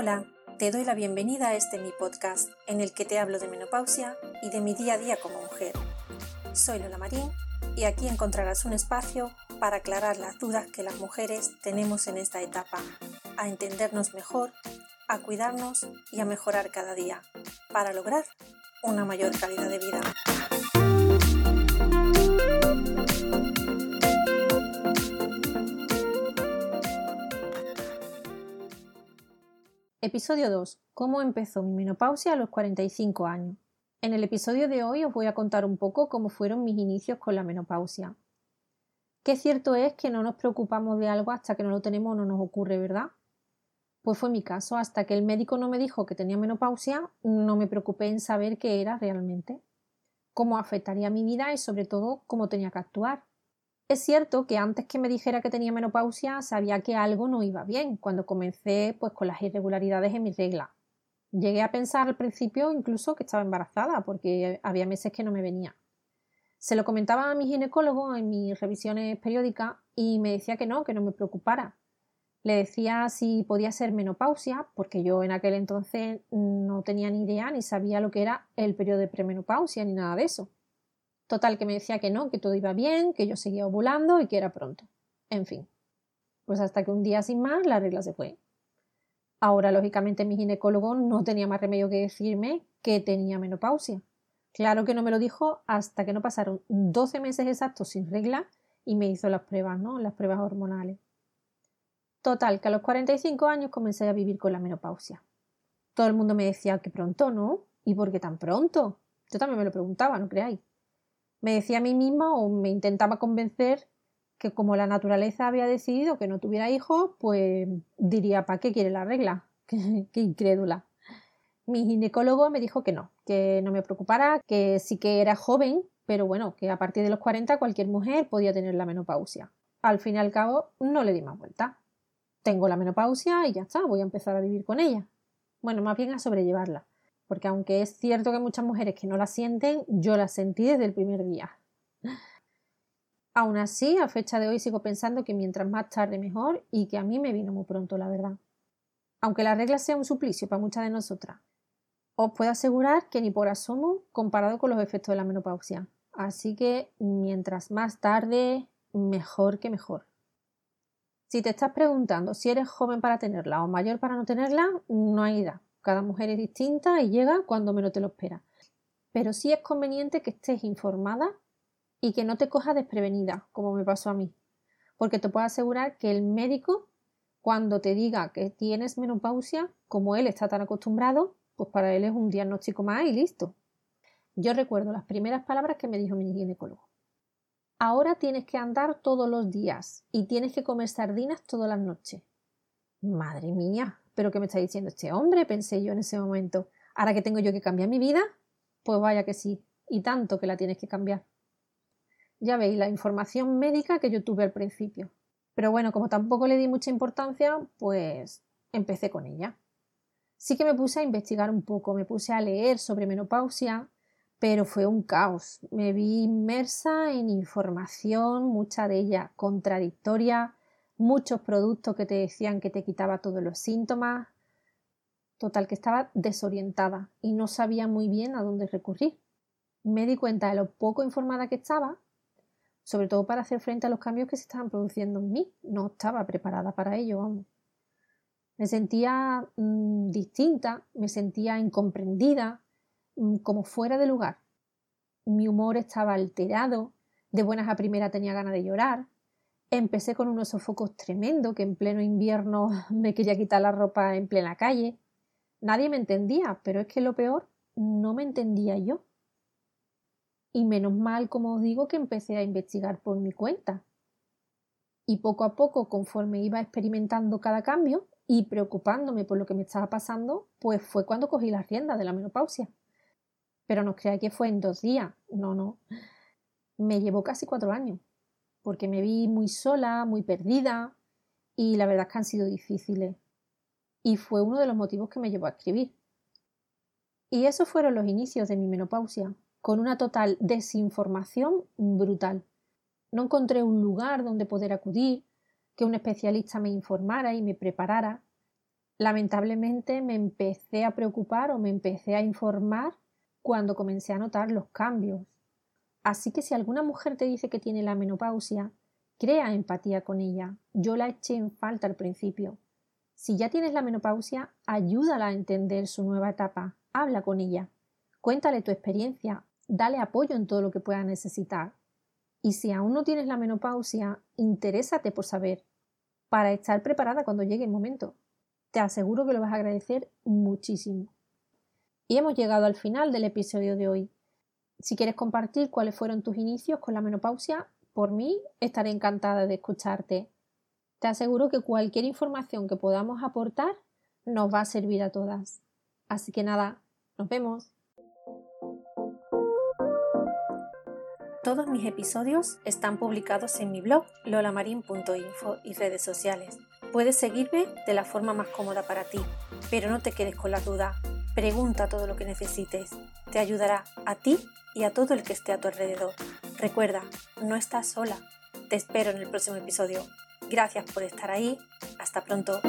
Hola, te doy la bienvenida a este mi podcast en el que te hablo de menopausia y de mi día a día como mujer. Soy Lola Marín y aquí encontrarás un espacio para aclarar las dudas que las mujeres tenemos en esta etapa, a entendernos mejor, a cuidarnos y a mejorar cada día para lograr una mayor calidad de vida. Episodio 2. ¿Cómo empezó mi menopausia a los 45 años? En el episodio de hoy os voy a contar un poco cómo fueron mis inicios con la menopausia. Qué cierto es que no nos preocupamos de algo hasta que no lo tenemos o no nos ocurre, ¿verdad? Pues fue mi caso, hasta que el médico no me dijo que tenía menopausia, no me preocupé en saber qué era realmente, cómo afectaría mi vida y sobre todo cómo tenía que actuar. Es cierto que antes que me dijera que tenía menopausia sabía que algo no iba bien cuando comencé pues con las irregularidades en mi regla. Llegué a pensar al principio incluso que estaba embarazada porque había meses que no me venía. Se lo comentaba a mi ginecólogo en mis revisiones periódicas y me decía que no, que no me preocupara. Le decía si podía ser menopausia, porque yo en aquel entonces no tenía ni idea ni sabía lo que era el periodo de premenopausia ni nada de eso. Total, que me decía que no, que todo iba bien, que yo seguía ovulando y que era pronto. En fin. Pues hasta que un día sin más la regla se fue. Ahora, lógicamente, mi ginecólogo no tenía más remedio que decirme que tenía menopausia. Claro que no me lo dijo hasta que no pasaron 12 meses exactos sin regla y me hizo las pruebas, ¿no? Las pruebas hormonales. Total, que a los 45 años comencé a vivir con la menopausia. Todo el mundo me decía que pronto, ¿no? ¿Y por qué tan pronto? Yo también me lo preguntaba, no creáis me decía a mí misma o me intentaba convencer que como la naturaleza había decidido que no tuviera hijos, pues diría, ¿para qué quiere la regla? qué, incrédula. Mi ginecólogo me dijo que no, que no me preocupara, que sí que era joven, pero bueno, que a partir de los 40 cualquier mujer podía tener la menopausia. Al fin y al cabo, no le di más vuelta. Tengo la menopausia y ya está, voy a empezar a vivir con ella. Bueno, más bien a sobrellevarla porque aunque es cierto que muchas mujeres que no la sienten, yo la sentí desde el primer día. Aún así, a fecha de hoy sigo pensando que mientras más tarde mejor y que a mí me vino muy pronto, la verdad. Aunque la regla sea un suplicio para muchas de nosotras, os puedo asegurar que ni por asomo comparado con los efectos de la menopausia. Así que mientras más tarde, mejor que mejor. Si te estás preguntando si eres joven para tenerla o mayor para no tenerla, no hay edad. Cada mujer es distinta y llega cuando menos te lo espera. Pero sí es conveniente que estés informada y que no te cojas desprevenida, como me pasó a mí. Porque te puedo asegurar que el médico, cuando te diga que tienes menopausia, como él está tan acostumbrado, pues para él es un diagnóstico más y listo. Yo recuerdo las primeras palabras que me dijo mi ginecólogo. Ahora tienes que andar todos los días y tienes que comer sardinas todas las noches. Madre mía, ¿pero qué me está diciendo este hombre? pensé yo en ese momento. Ahora que tengo yo que cambiar mi vida, pues vaya que sí, y tanto que la tienes que cambiar. Ya veis la información médica que yo tuve al principio. Pero bueno, como tampoco le di mucha importancia, pues empecé con ella. Sí que me puse a investigar un poco, me puse a leer sobre menopausia, pero fue un caos. Me vi inmersa en información, mucha de ella contradictoria, muchos productos que te decían que te quitaba todos los síntomas. Total, que estaba desorientada y no sabía muy bien a dónde recurrir. Me di cuenta de lo poco informada que estaba, sobre todo para hacer frente a los cambios que se estaban produciendo en mí. No estaba preparada para ello Me sentía mm, distinta, me sentía incomprendida, mm, como fuera de lugar. Mi humor estaba alterado, de buenas a primera tenía ganas de llorar, Empecé con unos sofocos tremendos que en pleno invierno me quería quitar la ropa en plena calle. Nadie me entendía, pero es que lo peor, no me entendía yo. Y menos mal, como os digo, que empecé a investigar por mi cuenta. Y poco a poco, conforme iba experimentando cada cambio y preocupándome por lo que me estaba pasando, pues fue cuando cogí la rienda de la menopausia. Pero no creáis que fue en dos días, no, no. Me llevó casi cuatro años porque me vi muy sola, muy perdida y la verdad es que han sido difíciles. Y fue uno de los motivos que me llevó a escribir. Y esos fueron los inicios de mi menopausia, con una total desinformación brutal. No encontré un lugar donde poder acudir, que un especialista me informara y me preparara. Lamentablemente me empecé a preocupar o me empecé a informar cuando comencé a notar los cambios. Así que si alguna mujer te dice que tiene la menopausia, crea empatía con ella. Yo la eché en falta al principio. Si ya tienes la menopausia, ayúdala a entender su nueva etapa. Habla con ella. Cuéntale tu experiencia. Dale apoyo en todo lo que pueda necesitar. Y si aún no tienes la menopausia, interésate por saber, para estar preparada cuando llegue el momento. Te aseguro que lo vas a agradecer muchísimo. Y hemos llegado al final del episodio de hoy. Si quieres compartir cuáles fueron tus inicios con la menopausia, por mí estaré encantada de escucharte. Te aseguro que cualquier información que podamos aportar nos va a servir a todas. Así que nada, nos vemos. Todos mis episodios están publicados en mi blog lolamarin.info y redes sociales. Puedes seguirme de la forma más cómoda para ti, pero no te quedes con la duda. Pregunta todo lo que necesites. Te ayudará a ti y a todo el que esté a tu alrededor. Recuerda, no estás sola. Te espero en el próximo episodio. Gracias por estar ahí. Hasta pronto.